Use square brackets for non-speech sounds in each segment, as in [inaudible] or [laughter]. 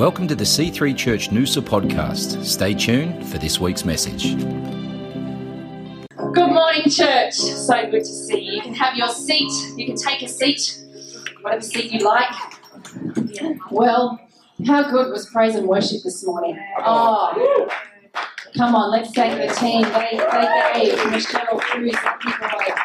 Welcome to the C3 Church Noosa podcast. Stay tuned for this week's message. Good morning, church. So good to see you. You can have your seat. You can take a seat, whatever seat you like. Well, how good was praise and worship this morning? Oh, come on, let's thank the team. They, gave Michelle Cruz and people like,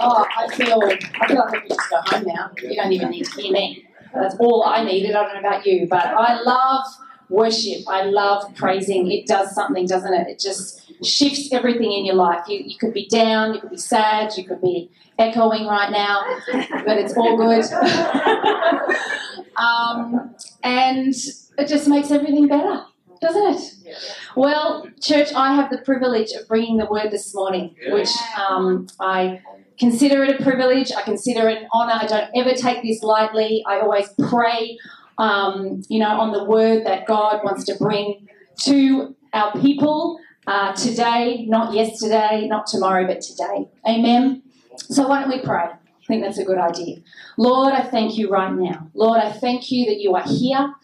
oh, I feel, I feel like I could just go home now. You don't even need to hear me. That's all I needed. I don't know about you, but I love worship. I love praising. It does something, doesn't it? It just shifts everything in your life. You, you could be down, you could be sad, you could be echoing right now, but it's all good. [laughs] um, and it just makes everything better, doesn't it? Well, church, I have the privilege of bringing the word this morning, which um, I consider it a privilege. I consider it an honour. I don't ever take this lightly. I always pray, um, you know, on the word that God wants to bring to our people uh, today, not yesterday, not tomorrow, but today. Amen. So why don't we pray? I think that's a good idea. Lord, I thank you right now. Lord, I thank you that you are here.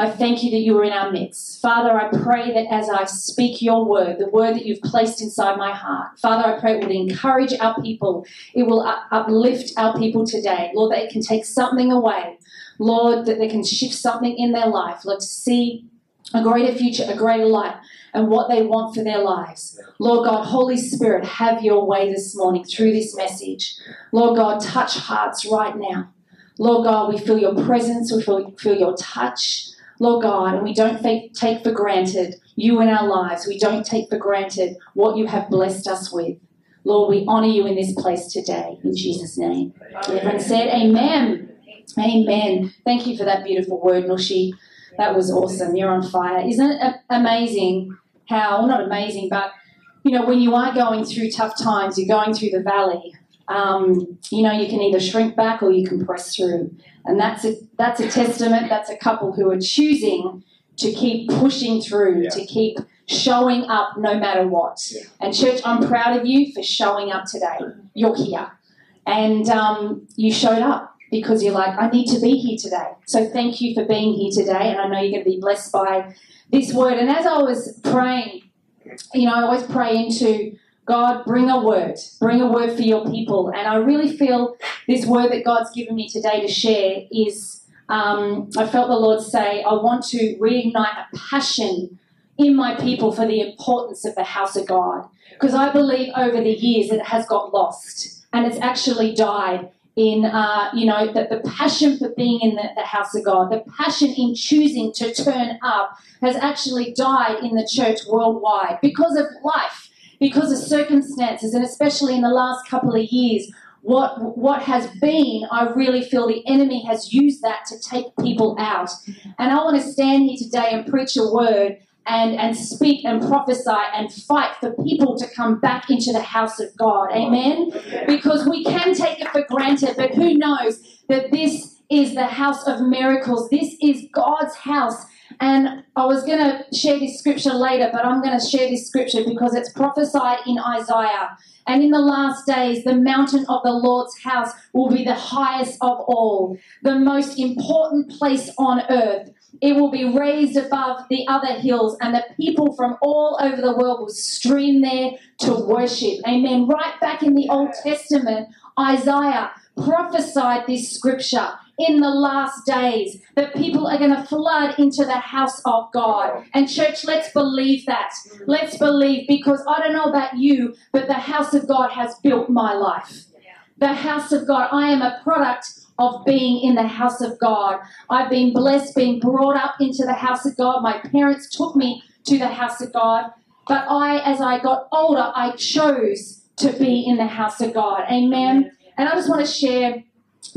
I thank you that you are in our midst. Father, I pray that as I speak your word, the word that you've placed inside my heart, Father, I pray it will encourage our people. It will uplift our people today. Lord, that it can take something away. Lord, that they can shift something in their life. Lord, to see a greater future, a greater light, and what they want for their lives. Lord God, Holy Spirit, have your way this morning through this message. Lord God, touch hearts right now. Lord God, we feel your presence, we feel, feel your touch. Lord God, and we don't take for granted you in our lives. We don't take for granted what you have blessed us with. Lord, we honour you in this place today. In Jesus' name. Amen. Everyone said, Amen. Amen. Thank you for that beautiful word, Nushi. That was awesome. You're on fire. Isn't it amazing how, not amazing, but you know, when you are going through tough times, you're going through the valley, um, you know, you can either shrink back or you can press through. And that's a, that's a testament, that's a couple who are choosing to keep pushing through, yeah. to keep showing up no matter what. Yeah. And, church, I'm proud of you for showing up today. You're here. And um, you showed up because you're like, I need to be here today. So, thank you for being here today. And I know you're going to be blessed by this word. And as I was praying, you know, I always pray into God, bring a word, bring a word for your people. And I really feel this word that God's given me today to share is um, I felt the Lord say, I want to reignite a passion in my people for the importance of the house of God. Because I believe over the years it has got lost and it's actually died in, uh, you know, that the passion for being in the, the house of God, the passion in choosing to turn up has actually died in the church worldwide because of life because of circumstances, and especially in the last couple of years, what what has been, I really feel the enemy has used that to take people out. And I want to stand here today and preach a word and, and speak and prophesy and fight for people to come back into the house of God. Amen? Because we can take it for granted, but who knows that this is the house of miracles. This is God's house. And I was going to share this scripture later, but I'm going to share this scripture because it's prophesied in Isaiah. And in the last days, the mountain of the Lord's house will be the highest of all, the most important place on earth. It will be raised above the other hills, and the people from all over the world will stream there to worship. Amen. Right back in the Old Testament, Isaiah prophesied this scripture in the last days that people are going to flood into the house of God. And, church, let's believe that. Let's believe because I don't know about you, but the house of God has built my life. The house of God, I am a product of being in the house of God. I've been blessed, being brought up into the house of God. My parents took me to the house of God. But I, as I got older, I chose to be in the house of God. Amen. And I just want to share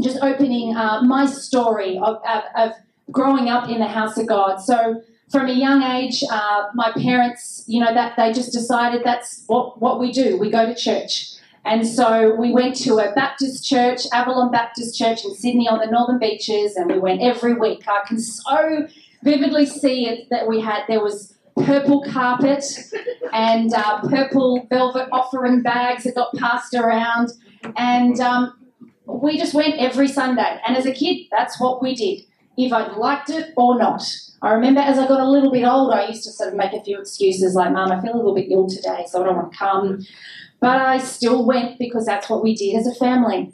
just opening uh, my story of, of, of, growing up in the house of God. So from a young age, uh, my parents, you know, that they just decided that's what, what we do. We go to church. And so we went to a Baptist church, Avalon Baptist Church in Sydney on the Northern Beaches, and we went every week. I can so vividly see it that we had, there was purple carpet and uh, purple velvet offering bags that got passed around. And um, we just went every Sunday. And as a kid, that's what we did. if I'd liked it or not. I remember as I got a little bit older, I used to sort of make a few excuses like, Mum, I feel a little bit ill today, so I don't want to come. But I still went because that's what we did as a family.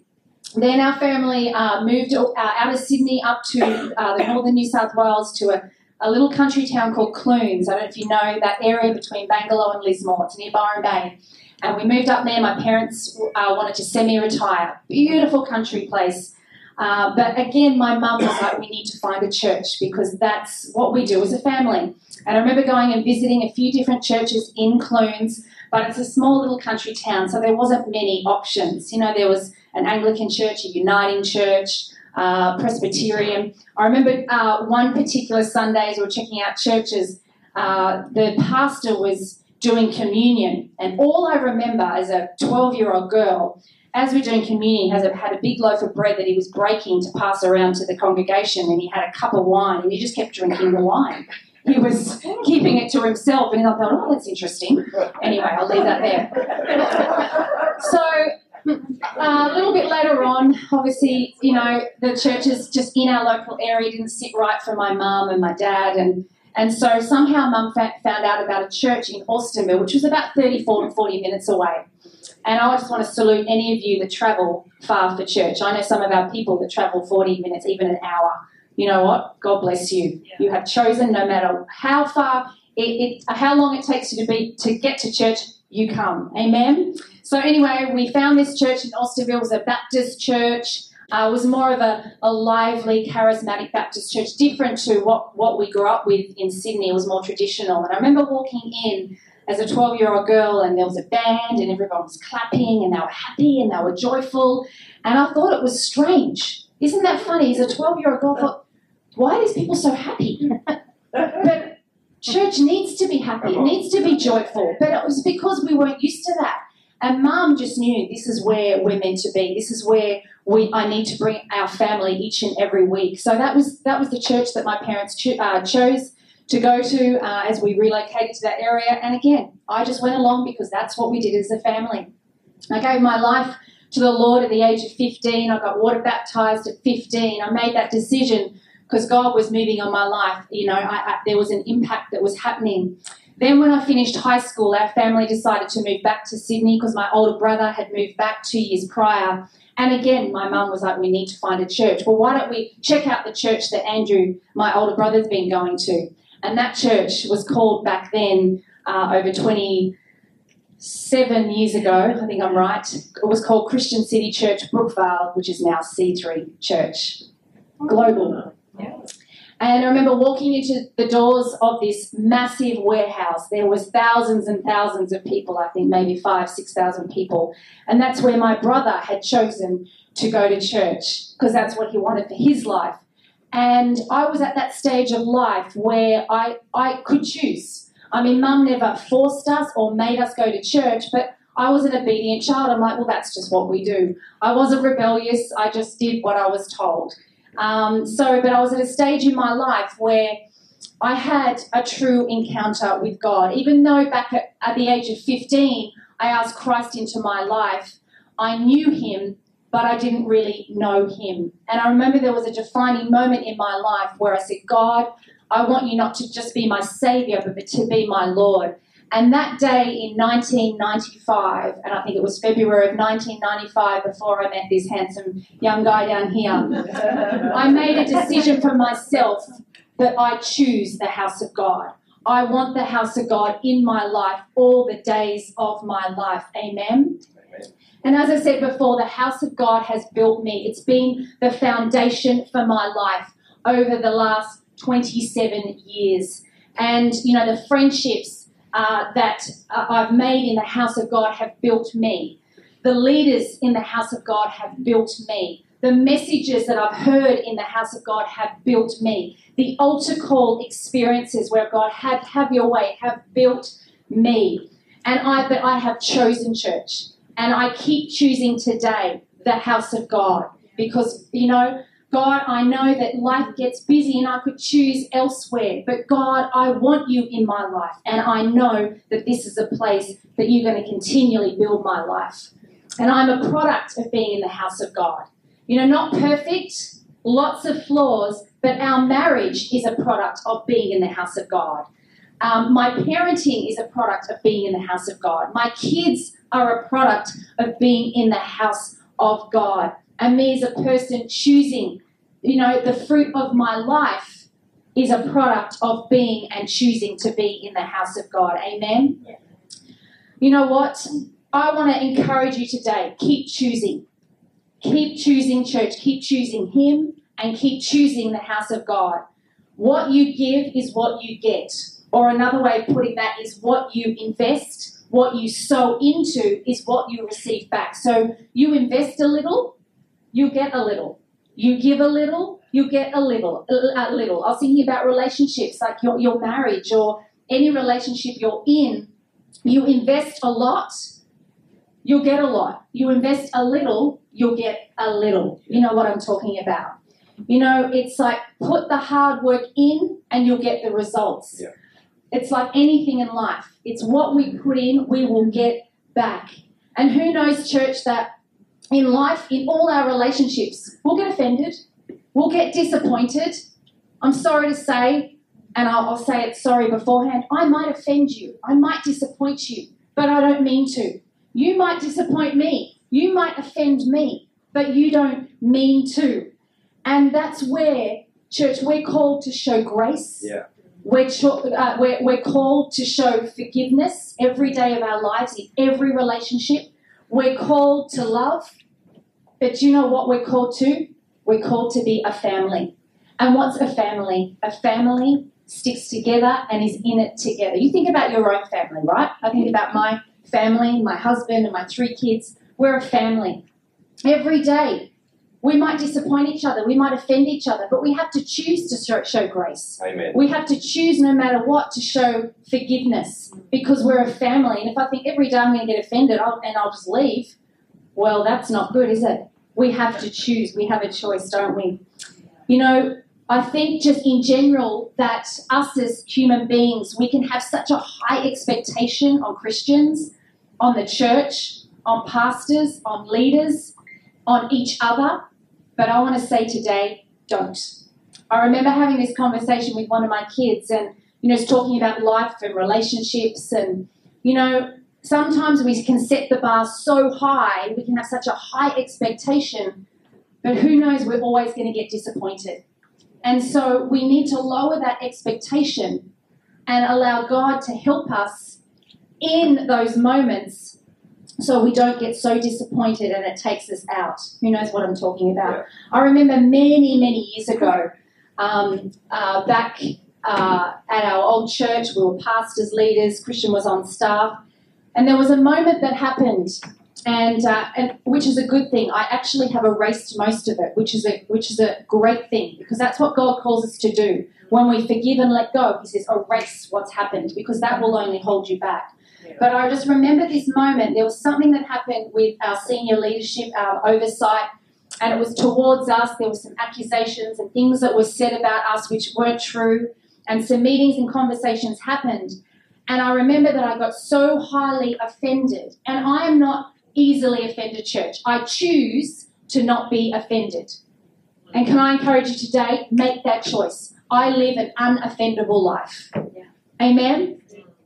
Then our family uh, moved uh, out of Sydney up to uh, the northern New South Wales to a, a, little country town called Clunes. I don't know if you know that area between Bangalow and Lismore. It's near Byron Bay. And we moved up there. My parents uh, wanted to semi retire. Beautiful country place. Uh, but again, my mum was like, we need to find a church because that's what we do as a family. And I remember going and visiting a few different churches in Clunes, but it's a small little country town, so there wasn't many options. You know, there was an Anglican church, a Uniting church, uh, Presbyterian. I remember uh, one particular Sunday as we were checking out churches, uh, the pastor was doing communion, and all I remember as a 12 year old girl as we're doing communion, he has had a big loaf of bread that he was breaking to pass around to the congregation, and he had a cup of wine, and he just kept drinking the wine. He was keeping it to himself, and I thought, oh, that's interesting. Anyway, I'll leave that there. [laughs] So, uh, a little bit later on, obviously, you know, the churches just in our local area didn't sit right for my mum and my dad, and and so somehow mum found out about a church in Alstonville, which was about 34 to 40 minutes away. And I just want to salute any of you that travel far for church. I know some of our people that travel 40 minutes, even an hour. You know what? God bless you. Yeah. You have chosen, no matter how far, it, it, how long it takes you to be to get to church, you come. Amen. So anyway, we found this church in Alstonville. It was a Baptist church. Uh, was more of a, a lively, charismatic Baptist church, different to what, what we grew up with in Sydney. It was more traditional. And I remember walking in as a 12 year old girl, and there was a band, and everyone was clapping, and they were happy, and they were joyful. And I thought it was strange. Isn't that funny? As a 12 year old girl, I thought, why are these people so happy? [laughs] but church needs to be happy, it needs to be joyful. But it was because we weren't used to that. And mum just knew this is where we're meant to be. This is where we I need to bring our family each and every week. So that was that was the church that my parents cho- uh, chose to go to uh, as we relocated to that area. And again, I just went along because that's what we did as a family. I gave my life to the Lord at the age of 15. I got water baptized at 15. I made that decision because God was moving on my life. You know, I, I, there was an impact that was happening. Then, when I finished high school, our family decided to move back to Sydney because my older brother had moved back two years prior. And again, my mum was like, we need to find a church. Well, why don't we check out the church that Andrew, my older brother's been going to? And that church was called back then, uh, over 27 years ago, I think I'm right, it was called Christian City Church Brookvale, which is now C3 Church Global. And I remember walking into the doors of this massive warehouse. There was thousands and thousands of people, I think maybe five, six thousand people. And that's where my brother had chosen to go to church because that's what he wanted for his life. And I was at that stage of life where I, I could choose. I mean, mum never forced us or made us go to church, but I was an obedient child. I'm like, well, that's just what we do. I wasn't rebellious, I just did what I was told. Um, so, but I was at a stage in my life where I had a true encounter with God. Even though back at, at the age of 15, I asked Christ into my life, I knew Him but I didn't really know him. And I remember there was a defining moment in my life where I said, God, I want you not to just be my Savior, but to be my Lord. And that day in 1995, and I think it was February of 1995 before I met this handsome young guy down here, I made a decision for myself that I choose the house of God. I want the house of God in my life all the days of my life. Amen. And as I said before, the house of God has built me. It's been the foundation for my life over the last 27 years. And, you know, the friendships uh, that uh, I've made in the house of God have built me. The leaders in the house of God have built me. The messages that I've heard in the house of God have built me. The altar call experiences where God have have your way have built me. And I but I have chosen church. And I keep choosing today the house of God because, you know, God, I know that life gets busy and I could choose elsewhere, but God, I want you in my life. And I know that this is a place that you're going to continually build my life. And I'm a product of being in the house of God. You know, not perfect, lots of flaws, but our marriage is a product of being in the house of God. Um, my parenting is a product of being in the house of God. My kids are a product of being in the house of God. And me as a person choosing, you know, the fruit of my life is a product of being and choosing to be in the house of God. Amen? Yeah. You know what? I want to encourage you today keep choosing. Keep choosing church, keep choosing Him, and keep choosing the house of God. What you give is what you get. Or another way of putting that is what you invest, what you sow into is what you receive back. So you invest a little, you get a little. You give a little, you get a little. A little. I was thinking about relationships, like your, your marriage or any relationship you're in. You invest a lot, you'll get a lot. You invest a little, you'll get a little. You know what I'm talking about. You know, it's like put the hard work in and you'll get the results. Yeah. It's like anything in life. It's what we put in, we will get back. And who knows, church, that in life, in all our relationships, we'll get offended, we'll get disappointed. I'm sorry to say, and I'll, I'll say it sorry beforehand, I might offend you, I might disappoint you, but I don't mean to. You might disappoint me, you might offend me, but you don't mean to. And that's where, church, we're called to show grace. Yeah. We're, uh, we're, we're called to show forgiveness every day of our lives in every relationship. We're called to love. But you know what we're called to? We're called to be a family. And what's a family? A family sticks together and is in it together. You think about your own family, right? I think about my family, my husband, and my three kids. We're a family. Every day, we might disappoint each other, we might offend each other, but we have to choose to show grace. Amen. We have to choose, no matter what, to show forgiveness because we're a family. And if I think every day I'm going to get offended I'll, and I'll just leave, well, that's not good, is it? We have to choose. We have a choice, don't we? You know, I think just in general that us as human beings, we can have such a high expectation on Christians, on the church, on pastors, on leaders, on each other. But I want to say today, don't. I remember having this conversation with one of my kids and, you know, it's talking about life and relationships and, you know, sometimes we can set the bar so high, we can have such a high expectation, but who knows, we're always going to get disappointed. And so we need to lower that expectation and allow God to help us in those moments so we don't get so disappointed and it takes us out. Who knows what I'm talking about? Yeah. I remember many, many years ago, um, uh, back uh, at our old church, we were pastors, leaders, Christian was on staff, and there was a moment that happened, and, uh, and which is a good thing. I actually have erased most of it, which is a which is a great thing because that's what God calls us to do. When we forgive and let go, He says, erase what's happened because that will only hold you back. But I just remember this moment. There was something that happened with our senior leadership, our oversight, and it was towards us. There were some accusations and things that were said about us which weren't true, and some meetings and conversations happened. And I remember that I got so highly offended. And I am not easily offended, church. I choose to not be offended. And can I encourage you today? Make that choice. I live an unoffendable life. Yeah. Amen?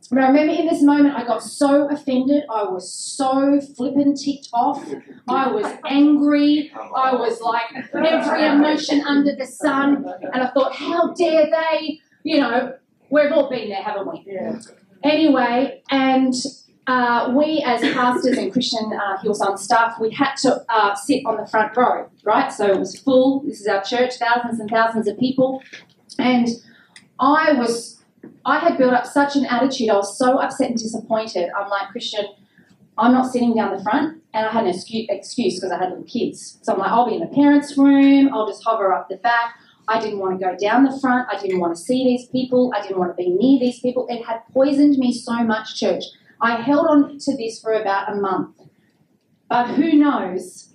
But I remember in this moment, I got so offended. I was so flippin' ticked off. I was angry. I was like every emotion under the sun. And I thought, how dare they? You know, we've all been there, haven't we? Yeah. Anyway, and uh, we as pastors and Christian uh, Hillsong staff, we had to uh, sit on the front row, right? So it was full. This is our church, thousands and thousands of people, and I was, I had built up such an attitude. I was so upset and disappointed. I'm like Christian, I'm not sitting down the front, and I had an excuse because I had little kids. So I'm like, I'll be in the parents' room. I'll just hover up the back. I didn't want to go down the front. I didn't want to see these people. I didn't want to be near these people. It had poisoned me so much, church. I held on to this for about a month. But who knows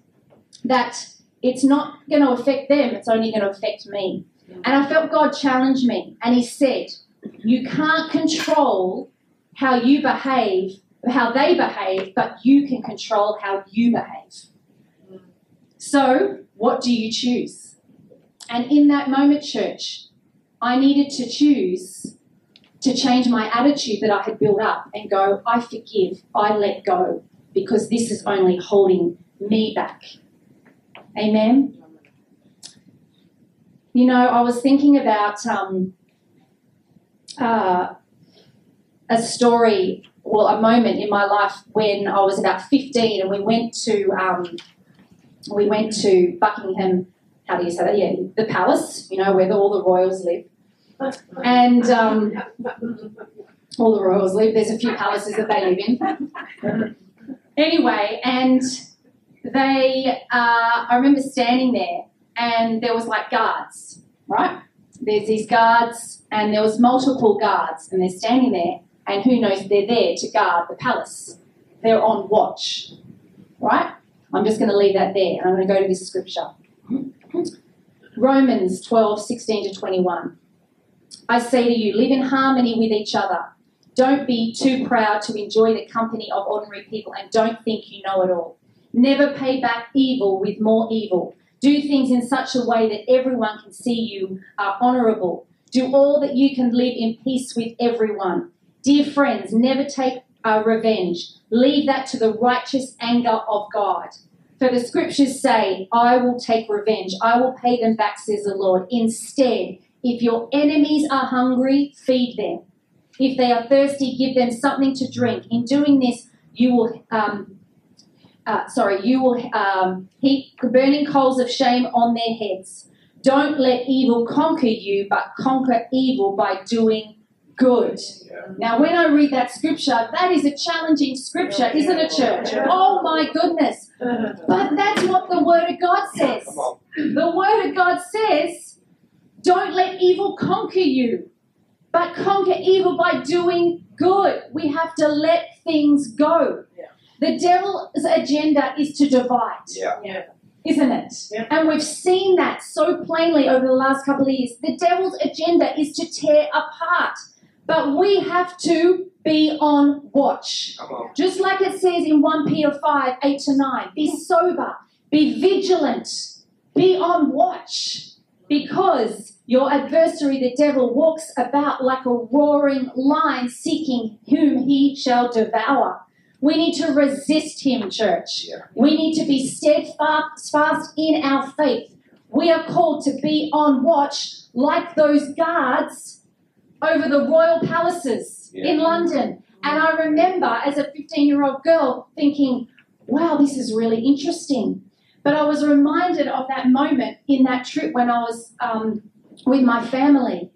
that it's not going to affect them, it's only going to affect me. And I felt God challenge me, and He said, You can't control how you behave, how they behave, but you can control how you behave. So, what do you choose? And in that moment, church, I needed to choose to change my attitude that I had built up and go, I forgive, I let go, because this is only holding me back. Amen. You know, I was thinking about um, uh, a story, well, a moment in my life when I was about 15 and we went to um, we went to Buckingham, how do you say that? Yeah, the palace, you know, where the, all the royals live. And um, all the royals live. There's a few palaces that they live in. Anyway, and they, uh, I remember standing there, and there was like guards, right? There's these guards, and there was multiple guards, and they're standing there, and who knows, they're there to guard the palace. They're on watch, right? I'm just going to leave that there, and I'm going to go to this scripture. Romans 12, 16 to 21. I say to you, live in harmony with each other. Don't be too proud to enjoy the company of ordinary people and don't think you know it all. Never pay back evil with more evil. Do things in such a way that everyone can see you are honourable. Do all that you can live in peace with everyone. Dear friends, never take uh, revenge. Leave that to the righteous anger of God. For the scriptures say, I will take revenge. I will pay them back, says the Lord. Instead, if your enemies are hungry, feed them. If they are thirsty, give them something to drink. In doing this, you will, um, uh, sorry, you will um, heap burning coals of shame on their heads. Don't let evil conquer you, but conquer evil by doing good. Now, when I read that scripture, that is a challenging scripture, isn't it, church? Oh my goodness. But that's what the Word of God says. The Word of God says, don't let evil conquer you, but conquer evil by doing good. We have to let things go. The devil's agenda is to divide, Yeah. isn't it? Yeah. And we've seen that so plainly over the last couple of years. The devil's agenda is to tear apart. But we have to be on watch. On. Just like it says in 1 Peter 5 8 to 9, be sober, be vigilant, be on watch, because your adversary, the devil, walks about like a roaring lion seeking whom he shall devour. We need to resist him, church. Yeah. We need to be steadfast in our faith. We are called to be on watch like those guards over the royal palaces Yeah. in London. And I remember as a 15 year old girl thinking, wow, this is really interesting. But I was reminded of that moment in that trip when I was um, with my family.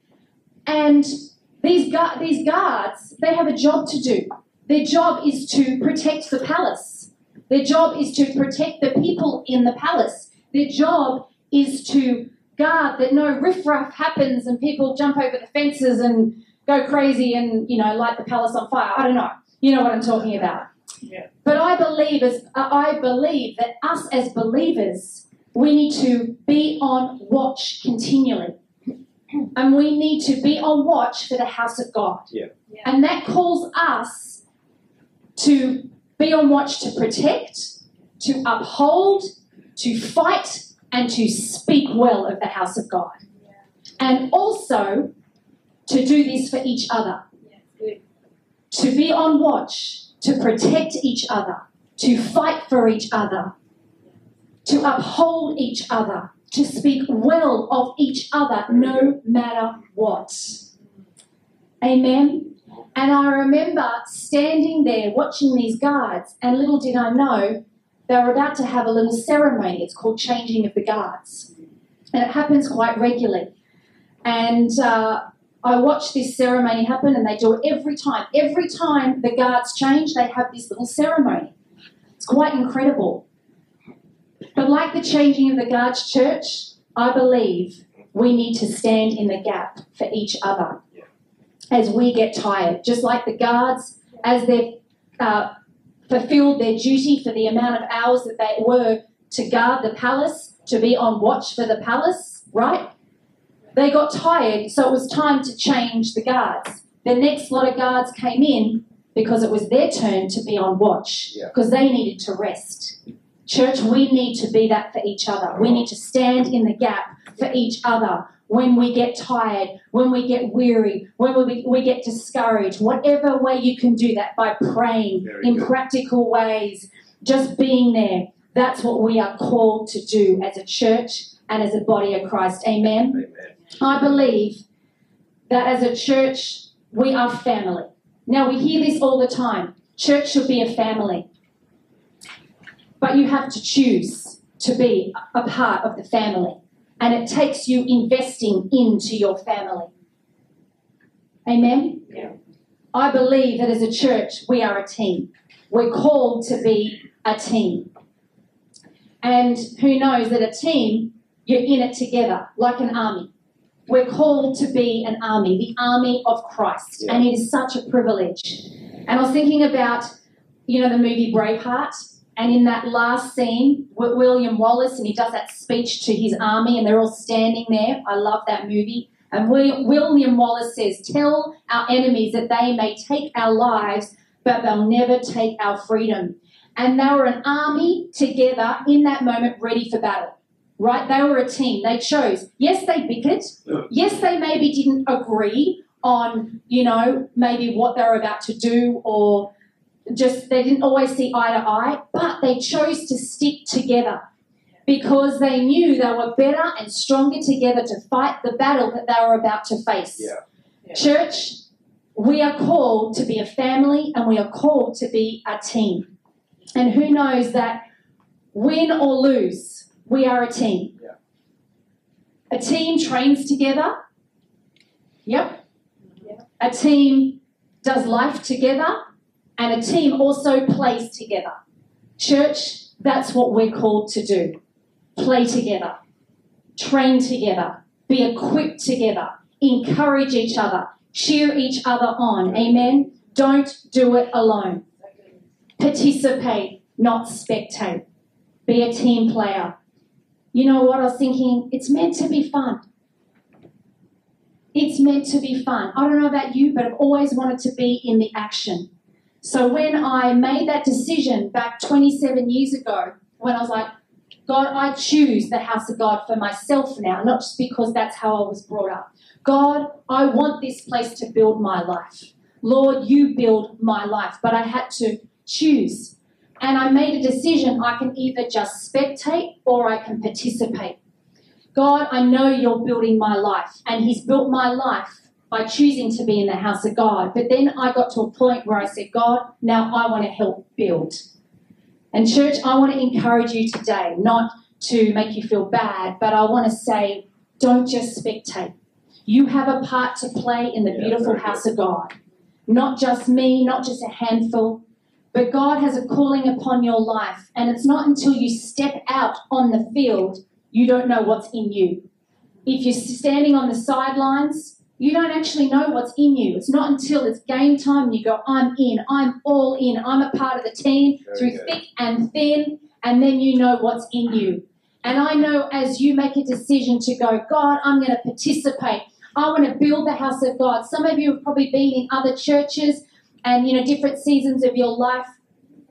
And these, gu- these guards, they have a job to do. Their job is to protect the palace. Their job is to protect the people in the palace. Their job is to guard that no riffraff happens and people jump over the fences and go crazy and you know light the palace on fire. I don't know. You know what I'm talking about. Yeah. But I believe as uh, I believe that us as believers we need to be on watch continually. And we need to be on watch for the house of God. Yeah. Yeah. And that calls us to be on watch to protect, to uphold, to fight, and to speak well of the house of God. And also to do this for each other, to be on watch, to protect each other, to fight for each other, to uphold each other, to speak well of each other no matter what. Amen. And I remember standing there watching these guards, and little did I know they were about to have a little ceremony. It's called changing of the guards. And it happens quite regularly. And uh, I watched this ceremony happen, and they do it every time. Every time the guards change, they have this little ceremony. It's quite incredible. But like the changing of the guards, church, I believe we need to stand in the gap for each other as we get tired. Just like the guards, as they've uh, fulfilled their duty for the amount of hours that they were to guard the palace, to be on watch for the palace, right? They got tired, so it was time to change the guards. The next lot of guards came in because it was their turn to be on watch Yeah. because they needed to rest. Church, we need to be that for each other. We need to stand in the gap for each other when we get tired, when we get weary, when we, we get discouraged. Whatever way you can do that by praying Very in good. practical ways, just being there. That's what we are called to do as a church and as a body of Christ. Amen. Amen. I believe that as a church, we are family. Now, we hear this all the time church should be a family. But you have to choose to be a part of the family. And it takes you investing into your family. Amen? Yeah. I believe that as a church, we are a team. We're called to be a team. And who knows that a team, you're in it together, like an army. We're called to be an army, the army of Christ. Yeah. And it is such a privilege. And I was thinking about, you know, the movie Braveheart. And in that last scene, Wi- William Wallace, and he does that speech to his army, and they're all standing there. I love that movie. And William, William Wallace says, Tell our enemies that they may take our lives, but they'll never take our freedom. And they were an army together in that moment, ready for battle. Right? They were a team. They chose. Yes, they bickered. Yes, they maybe didn't agree on, you know, maybe what they were about to do or just they didn't always see eye to eye, but they chose to stick together because they knew they were better and stronger together to fight the battle that they were about to face. Yeah. Church, we are called to be a family and we are called to be a team. And who knows that win or lose, we are a team. Yeah. A team trains together. Yep. A team does life together. And a team also plays together. Church, that's what we're called to do play together, train together, be equipped together, encourage each other, cheer each other on. Amen. Don't do it alone. Participate, not spectate. Be a team player. You know what? I was thinking, it's meant to be fun. It's meant to be fun. I don't know about you, but I've always wanted to be in the action. So when I made that decision back 27 years ago, when I was like, God, I choose the house of God for myself now, not just because that's how I was brought up. God, I want this place to build my life. Lord, you build my life. But I had to choose. And I made a decision I can either just spectate or I can participate. God, I know you're building my life. And He's built my life by choosing to be in the house of God. But then I got to a point where I said, God, now I want to help build. And, church, I want to encourage you today, not to make you feel bad, but I want to say, don't just spectate. You have a part to play in the beautiful house of God. Not just me, not just a handful, but God has a calling upon your life. And it's not until you step out on the field you don't know what's in you. If you're standing on the sidelines, you don't actually know what's in you. It's not until it's game time and you go, I'm in, I'm all in, I'm a part of the team Very through good. thick and thin, and then you know what's in you. And I know as you make a decision to go, God, I'm going to participate. I want to build the house of God. Some of you have probably been in other churches and you know different seasons of your life.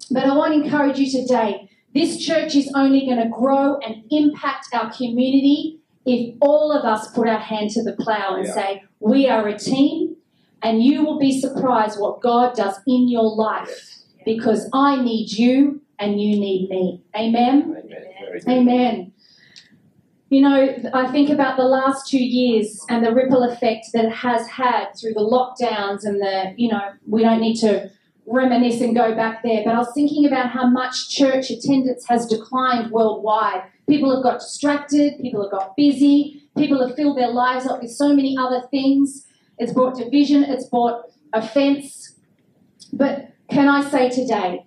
But I want to encourage you today. This church is only going to grow and impact our community if all of us put our hand to the plow and Yeah. say, We are a team, and you will be surprised what God does in your life because I need you and you need me. Amen. Amen. Amen. You know, I think about the last two years and the ripple effect that it has had through the lockdowns and the, you know, we don't need to reminisce and go back there, but I was thinking about how much church attendance has declined worldwide. People have got distracted, people have got busy, people have filled their lives up with so many other things. It's brought division, it's brought offense. But can I say today,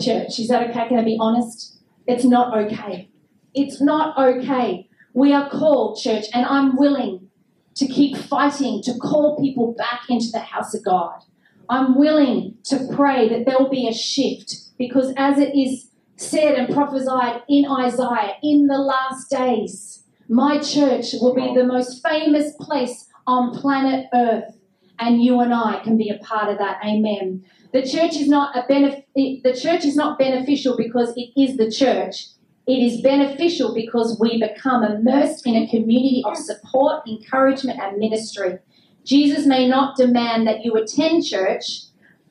church, is that okay? Can I be honest? It's not okay. It's not okay. We are called, church, and I'm willing to keep fighting to call people back into the house of God. I'm willing to pray that there will be a shift because, as it is said and prophesied in Isaiah, in the last days, my church will be the most famous place on planet Earth, and you and I can be a part of that. Amen. The church is not a benef- the church is not beneficial because it is the church. It is beneficial because we become immersed in a community of support, encouragement, and ministry. Jesus may not demand that you attend church,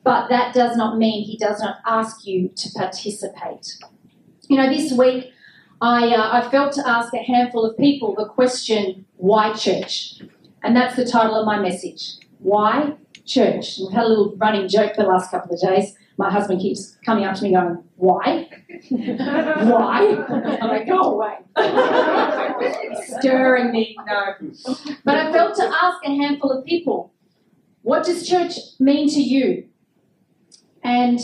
but that does not mean he does not ask you to participate. You know, this week I, uh, I felt to ask a handful of people the question, why church? And that's the title of my message. Why church? We've had a little running joke the last couple of days. My husband keeps coming up to me going, why? [laughs] why? I'm like, go away. [laughs] Stirring me, no. But I felt to ask a handful of people, what does church mean to you? And,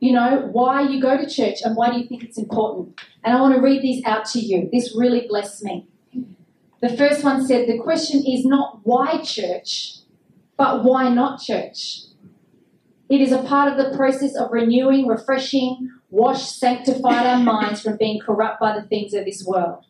you know, why you go to church and why do you think it's important? And I want to read these out to you. This really blessed me. The first one said, the question is not why church, but why not church? It is a part of the process of renewing, refreshing, wash, sanctified our minds from being corrupt by the things of this world.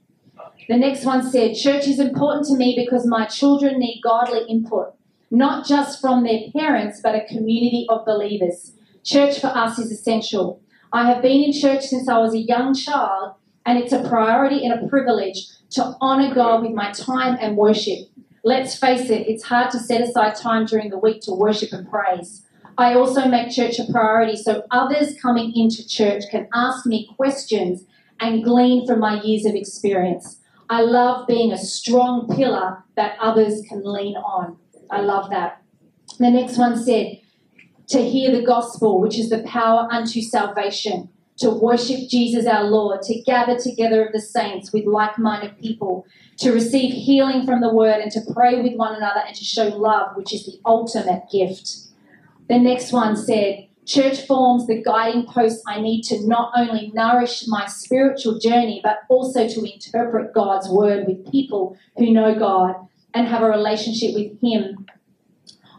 The next one said, Church is important to me because my children need godly input, not just from their parents, but a community of believers. Church for us is essential. I have been in church since I was a young child, and it's a priority and a privilege to honour God with my time and worship. Let's face it, it's hard to set aside time during the week to worship and praise. I also make church a priority so others coming into church can ask me questions and glean from my years of experience. I love being a strong pillar that others can lean on. I love that. The next one said, to hear the gospel, which is the power unto salvation, to worship Jesus our Lord, to gather together of the saints with like minded people, to receive healing from the word, and to pray with one another and to show love, which is the ultimate gift. The next one said, Church forms the guiding post I need to not only nourish my spiritual journey, but also to interpret God's word with people who know God and have a relationship with Him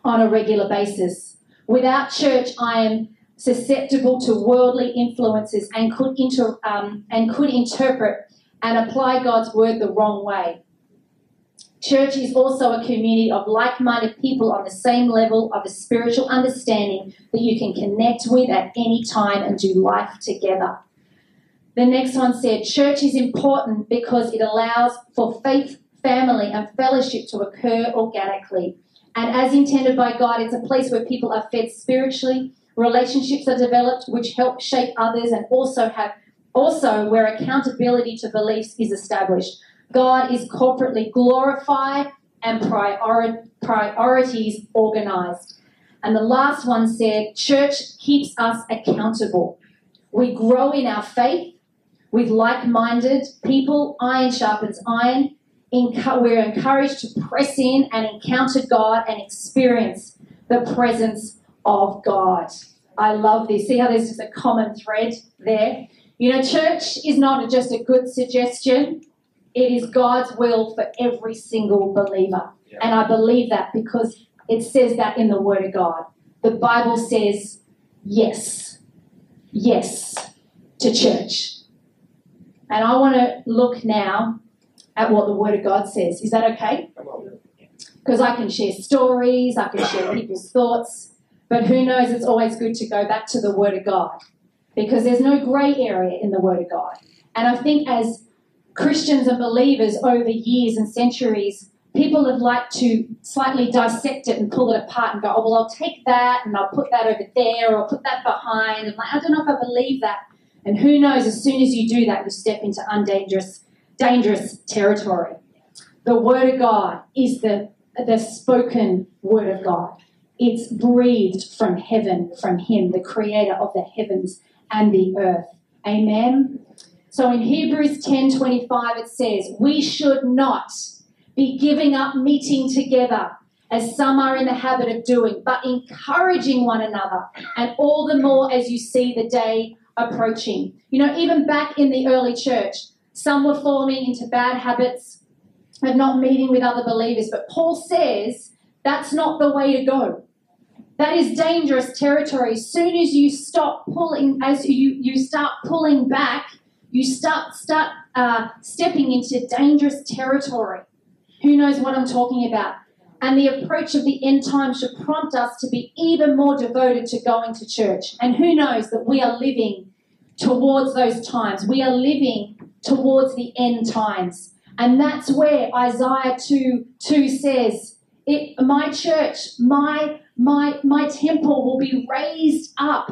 on a regular basis. Without church, I am susceptible to worldly influences and could inter, um, and could interpret and apply God's word the wrong way. Church is also a community of like minded people on the same level of a spiritual understanding that you can connect with at any time and do life together. The next one said, Church is important because it allows for faith, family, and fellowship to occur organically. And as intended by God, it's a place where people are fed spiritually, relationships are developed which help shape others, and also have also where accountability to beliefs is established. God is corporately glorified and priori- priorities organized. And the last one said, Church keeps us accountable. We grow in our faith with like minded people, iron sharpens iron. We're encouraged to press in and encounter God and experience the presence of God. I love this. See how there's just a common thread there? You know, church is not just a good suggestion, it is God's will for every single believer. Yeah. And I believe that because it says that in the Word of God. The Bible says yes, yes to church. And I want to look now at what the Word of God says. Is that okay? Because I can share stories, I can share people's thoughts, but who knows, it's always good to go back to the Word of God because there's no grey area in the Word of God. And I think as Christians and believers over years and centuries, people have liked to slightly dissect it and pull it apart and go, oh, well, I'll take that and I'll put that over there or put that behind. And like, I don't know if I believe that. And who knows, as soon as you do that, you step into undangerous, dangerous territory. The Word of God is the, the spoken Word of God. It's breathed from heaven, from Him, the creator of the heavens and the earth. Amen. So in Hebrews 10:25 it says, "We should not be giving up meeting together as some are in the habit of doing, but encouraging one another, and all the more as you see the day approaching." You know, even back in the early church, some were falling into bad habits of not meeting with other believers, but Paul says that's not the way to go. That is dangerous territory. As soon as you stop pulling, as you, you start pulling back, you start start uh, stepping into dangerous territory. Who knows what I'm talking about? And the approach of the end time should prompt us to be even more devoted to going to church. And who knows that we are living towards those times? We are living towards the end times. And that's where Isaiah 2 2 says, it, My church, my, my, my temple will be raised up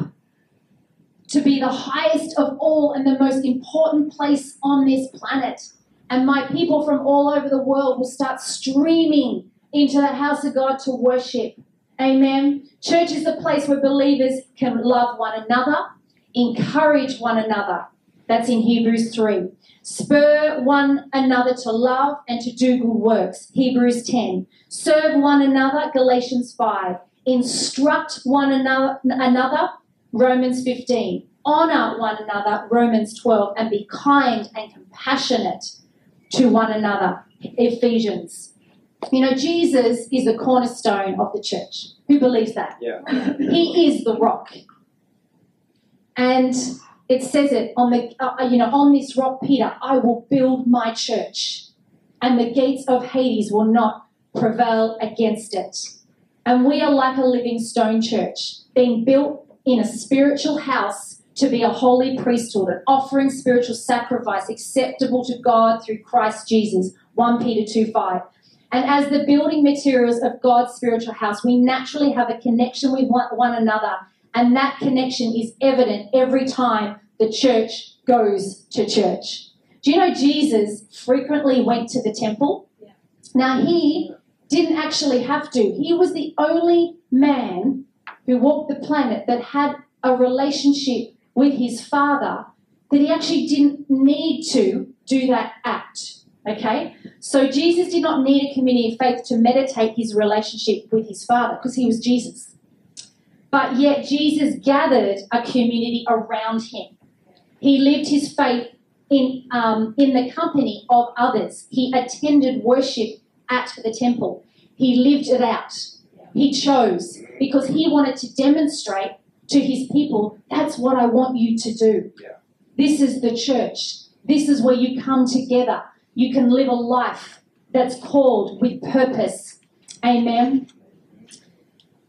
to be the highest of all and the most important place on this planet. And my people from all over the world will start streaming into the house of God to worship. Amen. Church is the place where believers can love one another, encourage one another. That's in Hebrews 3. Spur one another to love and to do good works. Hebrews 10. Serve one another. Galatians 5. Instruct one another. Romans 15. Honor one another. Romans 12. And be kind and compassionate to one another. Ephesians. You know, Jesus is the cornerstone of the church. Who believes that? Yeah. [laughs] He is the rock. And it says it on the uh, you know on this rock Peter I will build my church and the gates of Hades will not prevail against it. And we are like a living stone church being built in a spiritual house to be a holy priesthood, an offering spiritual sacrifice acceptable to God through Christ Jesus. 1 Peter 2 5. And as the building materials of God's spiritual house, we naturally have a connection with one, another. And that connection is evident every time the church goes to church. Do you know Jesus frequently went to the temple? Yeah. Now, he didn't actually have to. He was the only man who walked the planet that had a relationship with his father that he actually didn't need to do that act. Okay? So Jesus did not need a community of faith to meditate his relationship with his father because he was Jesus. But yet Jesus gathered a community around him. He lived his faith in, um, in the company of others. He attended worship at the temple. He lived it out. He chose because he wanted to demonstrate to his people that's what I want you to do. Yeah. This is the church. This is where you come together. You can live a life that's called with purpose. Amen.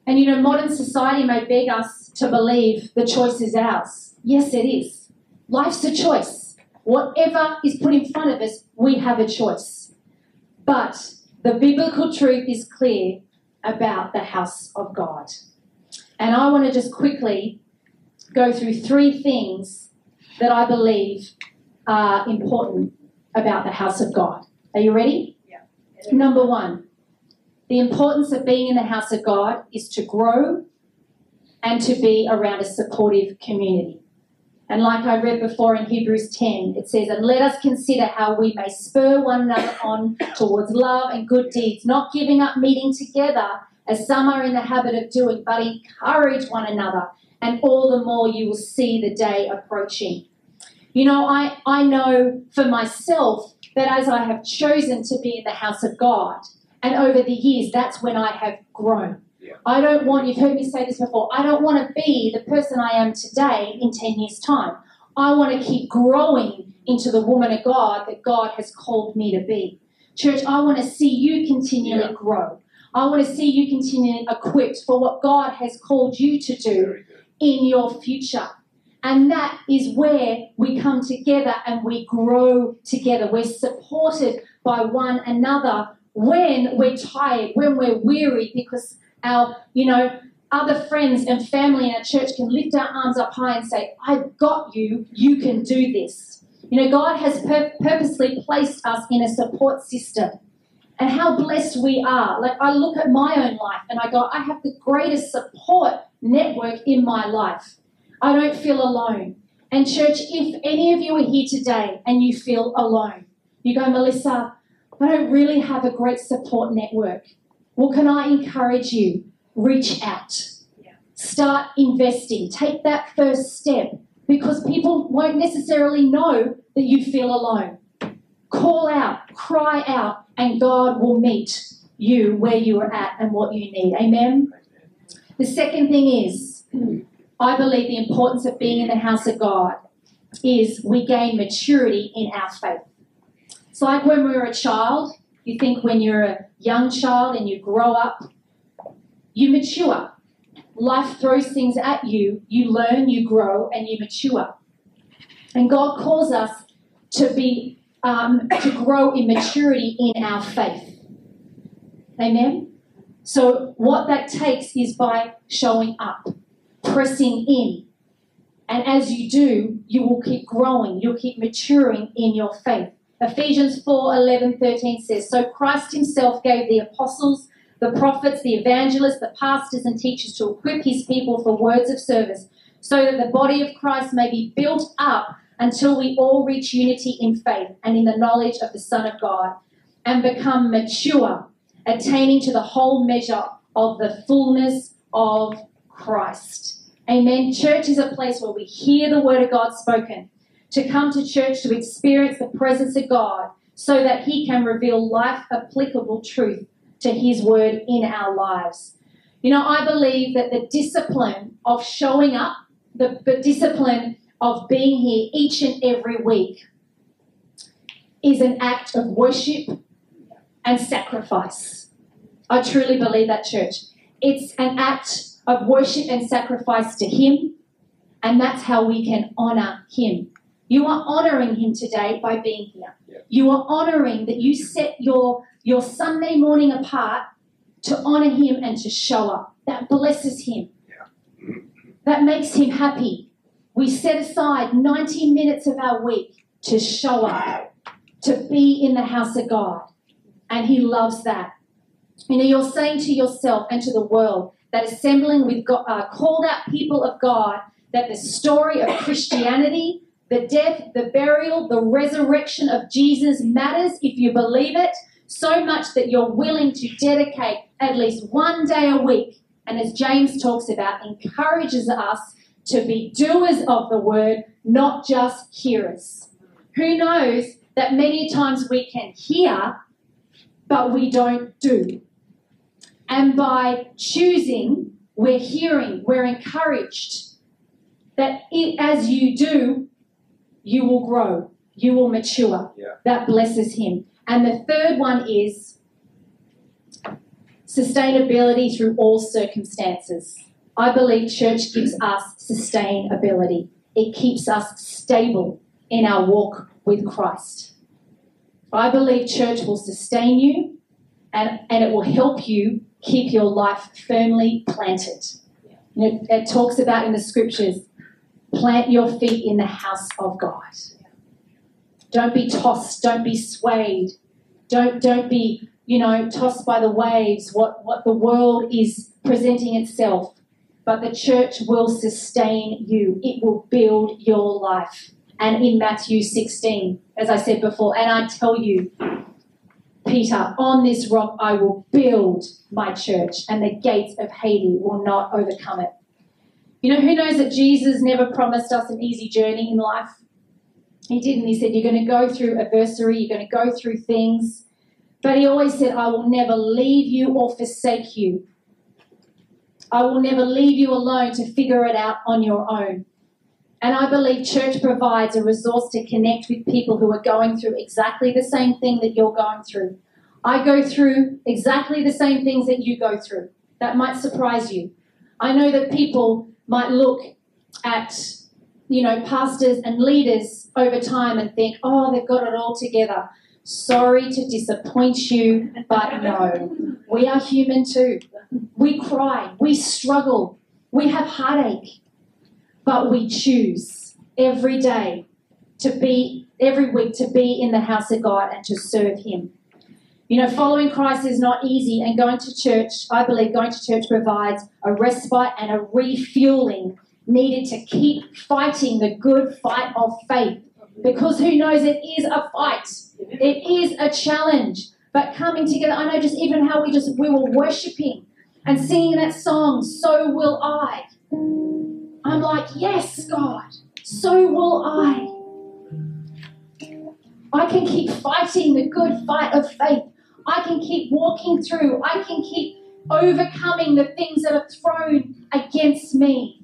And you know, modern society may beg us to believe the choice is ours. Yes, it is. Life's a choice. Whatever is put in front of us, we have a choice. But the biblical truth is clear about the house of God. And I want to just quickly go through three things that I believe are important about the house of God. Are you ready? Yeah. Number one, the importance of being in the house of God is to grow and to be around a supportive community. And like I read before in Hebrews 10, it says, And let us consider how we may spur one another on towards love and good deeds, not giving up meeting together as some are in the habit of doing, but encourage one another, and all the more you will see the day approaching. You know, I, I know for myself that as I have chosen to be in the house of God, and over the years, that's when I have grown. Yeah. I don't want, you've heard me say this before, I don't want to be the person I am today in 10 years' time. I want to keep growing into the woman of God that God has called me to be. Church, I want to see you continually Yeah. grow. I want to see you continually equipped for what God has called you to do in your future. And that is where we come together and we grow together. We're supported by one another when we're tired, when we're weary, because our, you know, other friends and family in our church can lift our arms up high and say, I've got you, you can do this. You know, God has pur- purposely placed us in a support system. And how blessed we are. Like, I look at my own life and I go, I have the greatest support network in my life. I don't feel alone. And, church, if any of you are here today and you feel alone, you go, Melissa, I don't really have a great support network. Well, can I encourage you? Reach out. Start investing. Take that first step because people won't necessarily know that you feel alone. Call out, cry out, and God will meet you where you are at and what you need. Amen. The second thing is, I believe the importance of being in the house of God is we gain maturity in our faith. It's like when we were a child, you think when you're a young child and you grow up, you mature. Life throws things at you, you learn, you grow, and you mature. And God calls us to be um, to grow in maturity in our faith. Amen. So what that takes is by showing up, pressing in, and as you do, you will keep growing. You'll keep maturing in your faith. Ephesians 4 11, 13 says, So Christ himself gave the apostles, the prophets, the evangelists, the pastors, and teachers to equip his people for words of service, so that the body of Christ may be built up until we all reach unity in faith and in the knowledge of the Son of God and become mature, attaining to the whole measure of the fullness of Christ. Amen. Church is a place where we hear the word of God spoken, to come to church to experience the presence of God so that He can reveal life applicable truth to His word in our lives. You know, I believe that the discipline of showing up, the, the discipline of being here each and every week is an act of worship and sacrifice. I truly believe that, church. It's an act of worship and sacrifice to Him, and that's how we can honor Him. You are honoring Him today by being here. Yeah. You are honoring that you set your, your Sunday morning apart to honor Him and to show up. That blesses Him. That makes Him happy. We set aside 90 minutes of our week to show up, to be in the house of God. And He loves that. You know, you're saying to yourself and to the world that assembling with God, uh, called out people of God, that the story of Christianity, the death, the burial, the resurrection of Jesus matters if you believe it so much that you're willing to dedicate at least one day a week. And as James talks about, encourages us to be doers of the word, not just hearers. Who knows that many times we can hear, but we don't do. And by choosing, we're hearing, we're encouraged that it, as you do, you will grow, you will mature. Yeah. That blesses him. And the third one is sustainability through all circumstances. I believe church gives us sustainability. It keeps us stable in our walk with Christ. I believe church will sustain you and, and it will help you keep your life firmly planted. You know, it talks about in the scriptures plant your feet in the house of God. Don't be tossed, don't be swayed, don't, don't be, you know, tossed by the waves, what, what the world is presenting itself. But the church will sustain you, it will build your life. And in Matthew 16, as I said before, and I tell you, Peter, on this rock I will build my church, and the gates of Hades will not overcome it. You know, who knows that Jesus never promised us an easy journey in life? He didn't. He said, You're going to go through adversity, you're going to go through things. But he always said, I will never leave you or forsake you. I will never leave you alone to figure it out on your own. And I believe church provides a resource to connect with people who are going through exactly the same thing that you're going through. I go through exactly the same things that you go through. That might surprise you. I know that people might look at, you know, pastors and leaders over time and think, oh, they've got it all together. Sorry to disappoint you, but no. We are human too. We cry, we struggle, we have heartache, but we choose every day to be, every week, to be in the house of God and to serve Him. You know, following Christ is not easy, and going to church, I believe going to church provides a respite and a refueling needed to keep fighting the good fight of faith. Because who knows, it is a fight, it is a challenge. But coming together, I know just even how we just we were worshiping and singing that song, So Will I. I'm like, yes, God, so will I. I can keep fighting the good fight of faith. I can keep walking through. I can keep overcoming the things that are thrown against me.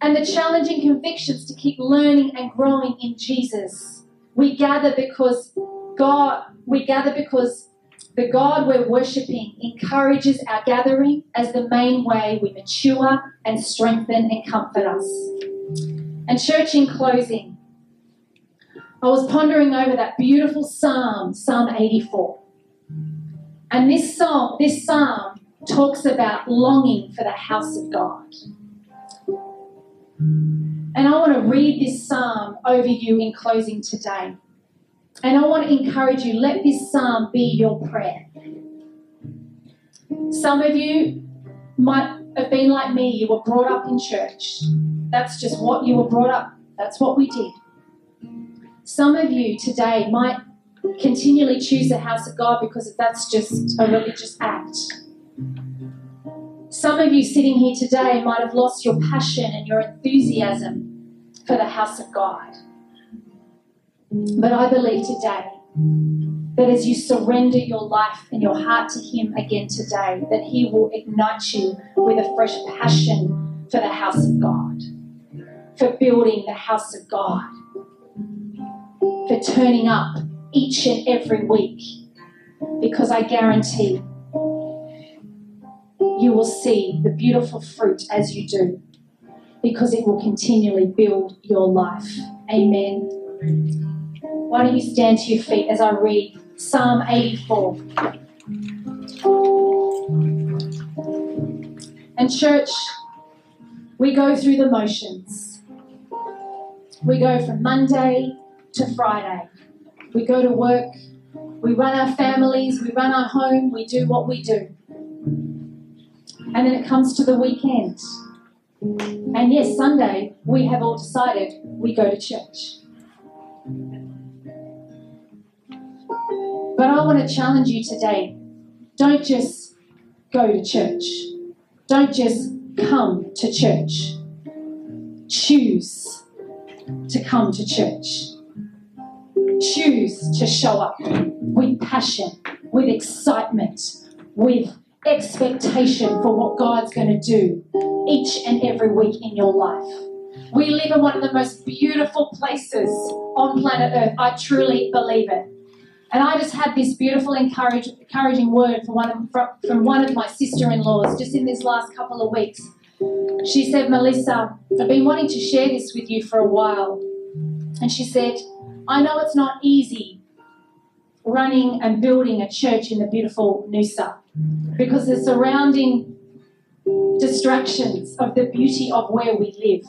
And the challenging convictions to keep learning and growing in Jesus. We gather because God, we gather because the God we're worshipping encourages our gathering as the main way we mature and strengthen and comfort us. And, church, in closing, I was pondering over that beautiful psalm, Psalm 84. And this psalm, this psalm talks about longing for the house of God. And I want to read this psalm over you in closing today. And I want to encourage you let this psalm be your prayer. Some of you might have been like me, you were brought up in church. That's just what you were brought up, that's what we did. Some of you today might continually choose the house of God because that's just a religious act. Some of you sitting here today might have lost your passion and your enthusiasm for the house of God. But I believe today that as you surrender your life and your heart to Him again today, that He will ignite you with a fresh passion for the house of God, for building the house of God, for turning up each and every week. Because I guarantee you will see the beautiful fruit as you do, because it will continually build your life. Amen. Why don't you stand to your feet as I read Psalm 84? And, church, we go through the motions. We go from Monday to Friday. We go to work. We run our families. We run our home. We do what we do. And then it comes to the weekend. And yes, Sunday, we have all decided we go to church. But I want to challenge you today don't just go to church, don't just come to church. Choose to come to church. Choose to show up with passion, with excitement, with expectation for what God's going to do each and every week in your life. We live in one of the most beautiful places on planet Earth. I truly believe it. And I just had this beautiful, encourage, encouraging word from one, of, from, one of my sister in laws just in this last couple of weeks. She said, Melissa, I've been wanting to share this with you for a while. And she said, I know it's not easy running and building a church in the beautiful Noosa because the surrounding distractions of the beauty of where we live.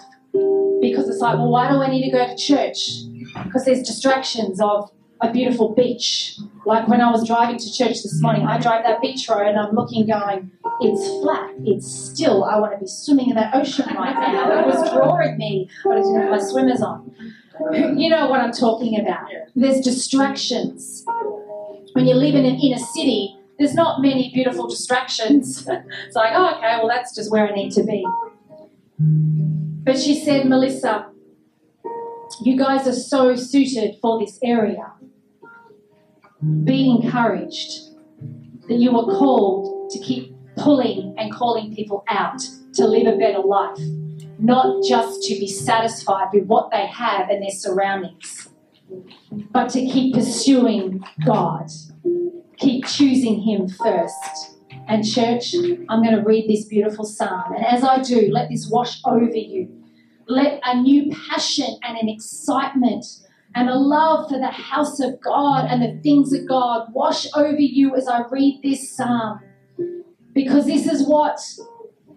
Because it's like, well, why do I need to go to church? Because there's distractions of a beautiful beach. Like when I was driving to church this morning, I drive that beach road and I'm looking, going, it's flat, it's still. I want to be swimming in that ocean right now. It was drawing me, but I didn't have my swimmers on. You know what I'm talking about. There's distractions. When you live in an inner city, there's not many beautiful distractions. [laughs] it's like, oh, okay, well, that's just where I need to be. But she said, Melissa, you guys are so suited for this area. Be encouraged that you are called to keep pulling and calling people out to live a better life, not just to be satisfied with what they have and their surroundings, but to keep pursuing God, keep choosing Him first. And, church, I'm going to read this beautiful psalm. And as I do, let this wash over you. Let a new passion and an excitement and a love for the house of God and the things of God wash over you as I read this psalm. Because this is what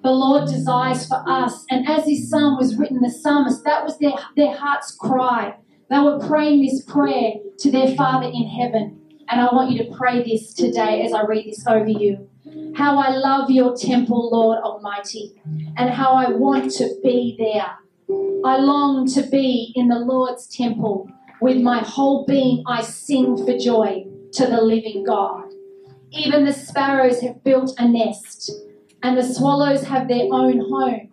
the Lord desires for us. And as his psalm was written, the psalmist, that was their, their heart's cry. They were praying this prayer to their Father in heaven. And I want you to pray this today as I read this over you. How I love your temple, Lord Almighty, and how I want to be there. I long to be in the Lord's temple with my whole being, I sing for joy to the living God. Even the sparrows have built a nest, and the swallows have their own home.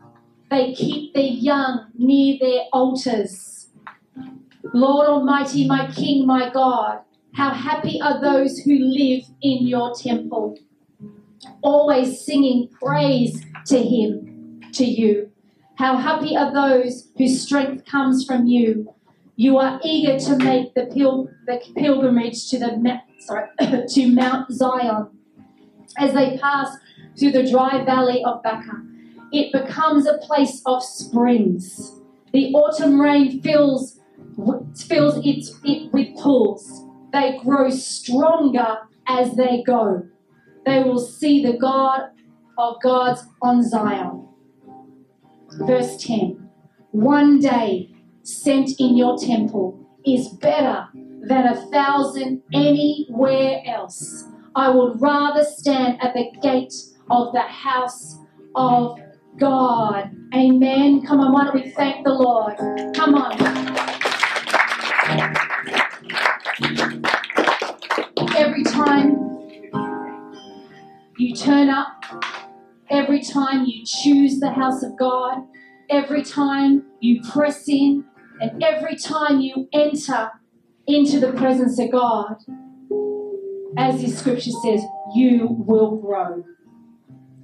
They keep their young near their altars. Lord Almighty, my King, my God, how happy are those who live in your temple, always singing praise to Him, to you. How happy are those whose strength comes from you you are eager to make the, pil- the pilgrimage to the sorry, [coughs] to Mount Zion. As they pass through the dry valley of Baca, it becomes a place of springs. The autumn rain fills fills it, it with pools. They grow stronger as they go. They will see the God of gods on Zion. Verse 10 One day sent in your temple is better than a thousand anywhere else. I would rather stand at the gate of the house of God. Amen. Come on, why don't we thank the Lord? Come on. Every time you turn up, every time you choose the house of God, every time you press in, and every time you enter into the presence of God, as the scripture says, you will grow.